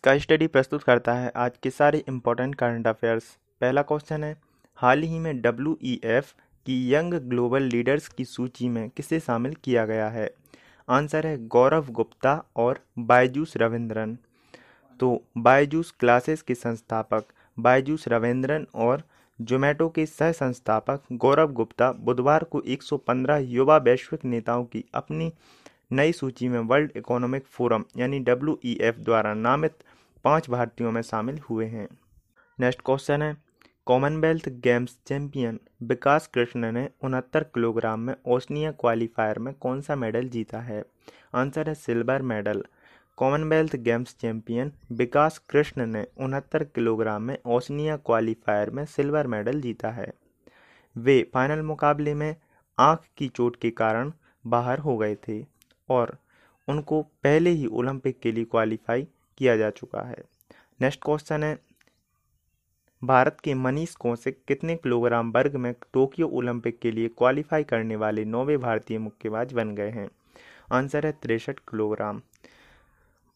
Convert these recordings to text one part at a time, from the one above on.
Sky study प्रस्तुत करता है आज के सारे इम्पोर्टेंट करंट अफेयर्स पहला क्वेश्चन है, हाल ही में डब्ल्यू की यंग ग्लोबल लीडर्स की सूची में किसे शामिल किया गया है? आंसर है गौरव गुप्ता और बायजूस रविंद्रन। तो बायजूस क्लासेस के संस्थापक, बायजूस रविंद्रन और जोमेटो के सह संस्थापक गौरव गुप्ता बुधवार को 115 युवा वैश्विक नेताओं की अपनी नई सूची में वर्ल्ड इकोनॉमिक फोरम यानी डब्ल्यूईएफ द्वारा नामित पाँच भारतीयों में शामिल हुए हैं। नेक्स्ट क्वेश्चन है, Commonwealth games champion Vikas Krishan ने उनहत्तर किलोग्राम में ओसनिया क्वालिफायर में कौन सा मेडल जीता है? आंसर है silver medal. Commonwealth games champion Vikas Krishan ने उनहत्तर किलोग्राम में ओसनिया क्वालिफायर में सिल्वर मेडल जीता है। वे फाइनल मुकाबले में आँख की चोट के कारण बाहर हो गए थे और उनको पहले ही ओलंपिक के लिए क्वालिफाई किया जा चुका है। नेक्स्ट क्वेश्चन है, भारत के मनीष कौशिक कितने किलोग्राम वर्ग में टोक्यो ओलंपिक के लिए क्वालिफाई करने वाले नौवे भारतीय मुक्केबाज बन गए हैं? आंसर है तिरसठ किलोग्राम।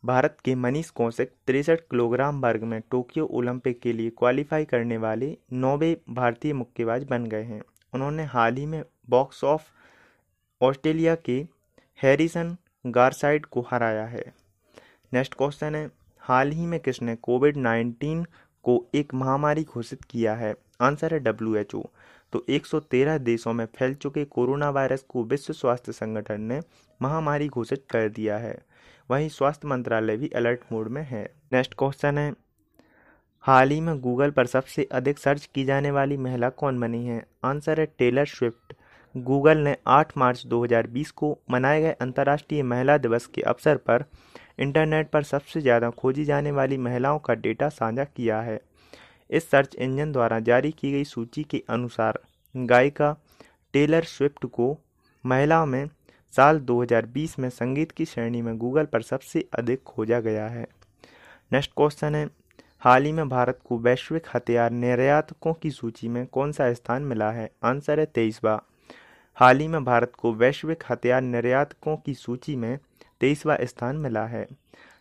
भारत के मनीष कौशिक तिरसठ किलोग्राम वर्ग में टोक्यो ओलंपिक के लिए क्वालिफाई करने वाले नौवे भारतीय मुक्केबाज बन गए हैं। उन्होंने हाल ही में बॉक्स ऑफ़ ऑस्ट्रेलिया के हैरिसन गारसाइड को हराया है। नेक्स्ट क्वेश्चन है, हाल ही में किसने कोविड नाइन्टीन को एक महामारी घोषित किया है? आंसर है डब्ल्यू एच ओ। तो 113 देशों में फैल चुके कोरोना वायरस को विश्व स्वास्थ्य संगठन ने महामारी घोषित कर दिया है। वहीं स्वास्थ्य मंत्रालय भी अलर्ट मोड में है। नेक्स्ट क्वेश्चन है, हाल ही में गूगल पर सबसे अधिक सर्च की जाने वाली महिला कौन बनी है? आंसर है टेलर स्विफ्ट। गूगल ने 8 मार्च 2020 को मनाए गए अंतर्राष्ट्रीय महिला दिवस के अवसर पर इंटरनेट पर सबसे ज़्यादा खोजी जाने वाली महिलाओं का डेटा साझा किया है। इस सर्च इंजन द्वारा जारी की गई सूची के अनुसार गायिका टेलर स्विफ्ट को महिलाओं में साल 2020 में संगीत की श्रेणी में गूगल पर सबसे अधिक खोजा गया है। नेक्स्ट क्वेश्चन है, हाल ही में भारत को वैश्विक हथियार निर्यातकों की सूची में कौन सा स्थान मिला है? आंसर है तेईसवा। हाल ही में भारत को वैश्विक हथियार निर्यातकों की सूची में तेईसवा स्थान मिला है।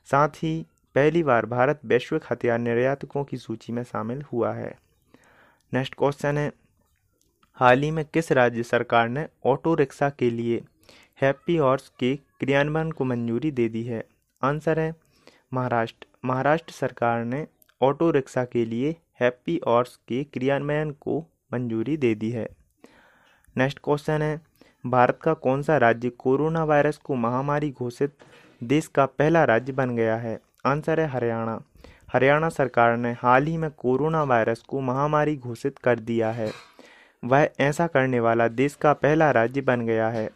साथ ही पहली बार भारत वैश्विक हथियार निर्यातकों की सूची में शामिल हुआ है। नेक्स्ट क्वेश्चन है, हाल ही में किस राज्य सरकार ने ऑटो रिक्शा के लिए हैप्पी हॉर्स के क्रियान्वयन को मंजूरी दे दी है? आंसर है, महाराष्ट्र। महाराष्ट्र सरकार ने ऑटो रिक्शा के लिए हैप्पी हॉर्स के क्रियान्वयन को मंजूरी दे दी है। नेक्स्ट क्वेश्चन है भारत का कौन सा राज्य कोरोना वायरस को महामारी घोषित देश का पहला राज्य बन गया है? आंसर है हरियाणा। हरियाणा सरकार ने हाल ही में कोरोना वायरस को महामारी घोषित कर दिया है। वह ऐसा करने वाला देश का पहला राज्य बन गया है।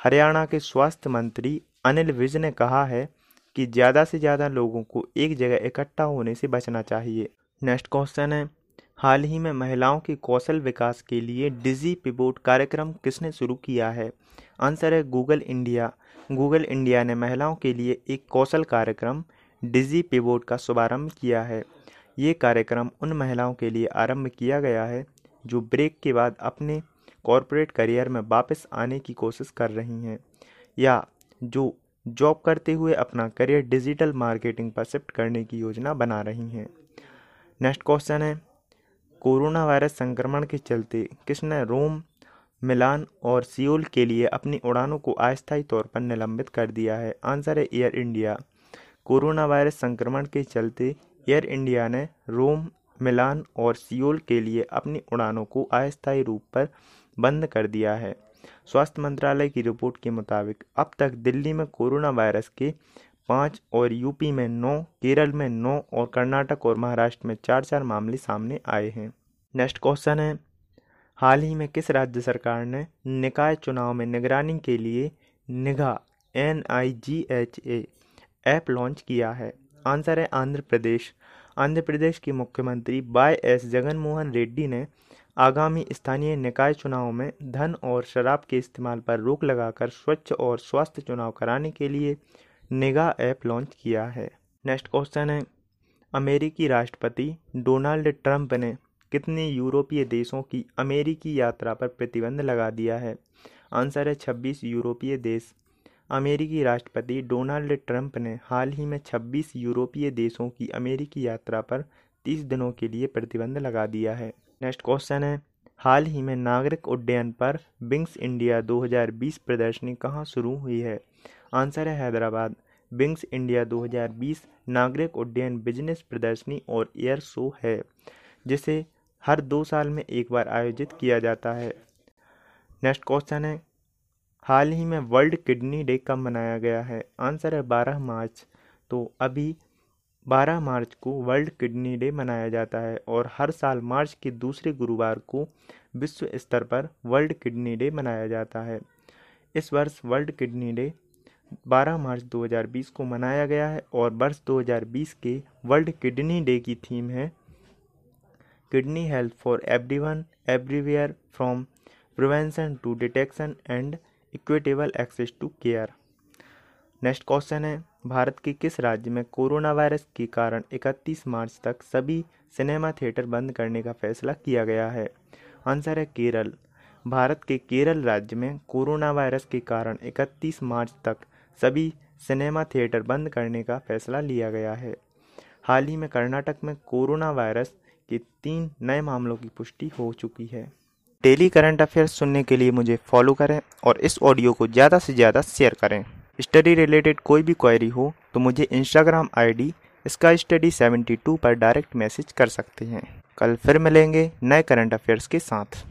हरियाणा के स्वास्थ्य मंत्री अनिल विज ने कहा है कि ज़्यादा से ज़्यादा लोगों को एक जगह इकट्ठा होने से बचना चाहिए। नेक्स्ट क्वेश्चन है हाल ही में महिलाओं के कौशल विकास के लिए डिजी पिबोट कार्यक्रम किसने शुरू किया है? आंसर है गूगल इंडिया। गूगल इंडिया ने महिलाओं के लिए एक कौशल कार्यक्रम, डिजी पिबोट का शुभारंभ किया है। ये कार्यक्रम उन महिलाओं के लिए आरंभ किया गया है, जो ब्रेक के बाद अपने कॉरपोरेट करियर में वापस आने की कोशिश कर रही हैं, या जो जॉब करते हुए अपना करियर डिजिटल मार्केटिंग पर शिफ्ट करने की योजना बना रही हैं। नेक्स्ट क्वेश्चन है कोरोना वायरस संक्रमण के चलते किसने रोम, मिलान और सियोल के लिए अपनी उड़ानों को अस्थायी तौर पर निलंबित कर दिया है। आंसर है एयर इंडिया। कोरोना वायरस संक्रमण के चलते एयर इंडिया ने रोम, मिलान और सियोल के लिए अपनी उड़ानों को अस्थायी रूप पर बंद कर दिया है। स्वास्थ्य मंत्रालय की रिपोर्ट के मुताबिक, अब तक दिल्ली में कोरोना वायरस के पाँच और यूपी में नौ, केरल में नौ और कर्नाटक और महाराष्ट्र में चार चार मामले सामने आए हैं। नेक्स्ट क्वेश्चन है। हाल ही में किस राज्य सरकार ने निकाय चुनाव में निगरानी के लिए Nigah N I G H A app launch किया है? आंसर है आंध्र प्रदेश। आंध्र प्रदेश की मुख्यमंत्री वाई एस जगनमोहन रेड्डी ने आगामी स्थानीय निकाय चुनाव में धन और शराब के इस्तेमाल पर रोक लगाकर स्वच्छ और स्वास्थ्य चुनाव कराने के लिए निगाह ऐप लॉन्च किया है। नेक्स्ट क्वेश्चन है, अमेरिकी राष्ट्रपति डोनाल्ड ट्रंप ने कितने यूरोपीय देशों की अमेरिकी यात्रा पर प्रतिबंध लगा दिया है? आंसर है 26 यूरोपीय देश। अमेरिकी राष्ट्रपति डोनाल्ड ट्रंप ने हाल ही में 26 यूरोपीय देशों की अमेरिकी यात्रा पर 30 दिनों के लिए प्रतिबंध लगा दिया है। नेक्स्ट क्वेश्चन है हाल ही में नागरिक उड्डयन पर बिंग्स इंडिया 2020 प्रदर्शनी कहाँ शुरू हुई है? आंसर है हैदराबाद। बिंग्स इंडिया 2020 नागरिक उड्डयन बिज़नेस प्रदर्शनी और एयर शो है, जिसे हर दो साल में एक बार आयोजित किया जाता है। नेक्स्ट क्वेश्चन है, हाल ही में वर्ल्ड किडनी डे कब मनाया गया है? आंसर है बारह मार्च। तो अभी बारह मार्च को वर्ल्ड किडनी डे मनाया जाता है और हर साल मार्च के दूसरे गुरुवार को विश्व स्तर पर वर्ल्ड किडनी डे मनाया जाता है। इस वर्ष वर्ल्ड किडनी डे 12 मार्च 2020 को मनाया गया है और वर्ष 2020 के वर्ल्ड किडनी डे की थीम है kidney health for everyone, everywhere, from prevention to detection and equitable access to care. Next question है भारत के किस राज्य में कोरोना वायरस के कारण 31 मार्च तक सभी सिनेमा थिएटर बंद करने का फैसला किया गया है? आंसर है केरल। भारत के केरल राज्य में कोरोना वायरस के कारण 31 मार्च तक सभी सिनेमा थिएटर बंद करने का फैसला लिया गया है। हाल ही में कर्नाटक में कोरोना वायरस के तीन नए मामलों की पुष्टि हो चुकी है। डेली करंट अफेयर्स सुनने के लिए मुझे फॉलो करें और इस ऑडियो को ज़्यादा से ज़्यादा शेयर करें। स्टडी रिलेटेड कोई भी क्वेरी हो तो मुझे इंस्टाग्राम आईडी इसका स्टडी 72 पर डायरेक्ट मैसेज कर सकते हैं। कल फिर मिलेंगे नए करंट अफेयर्स के साथ।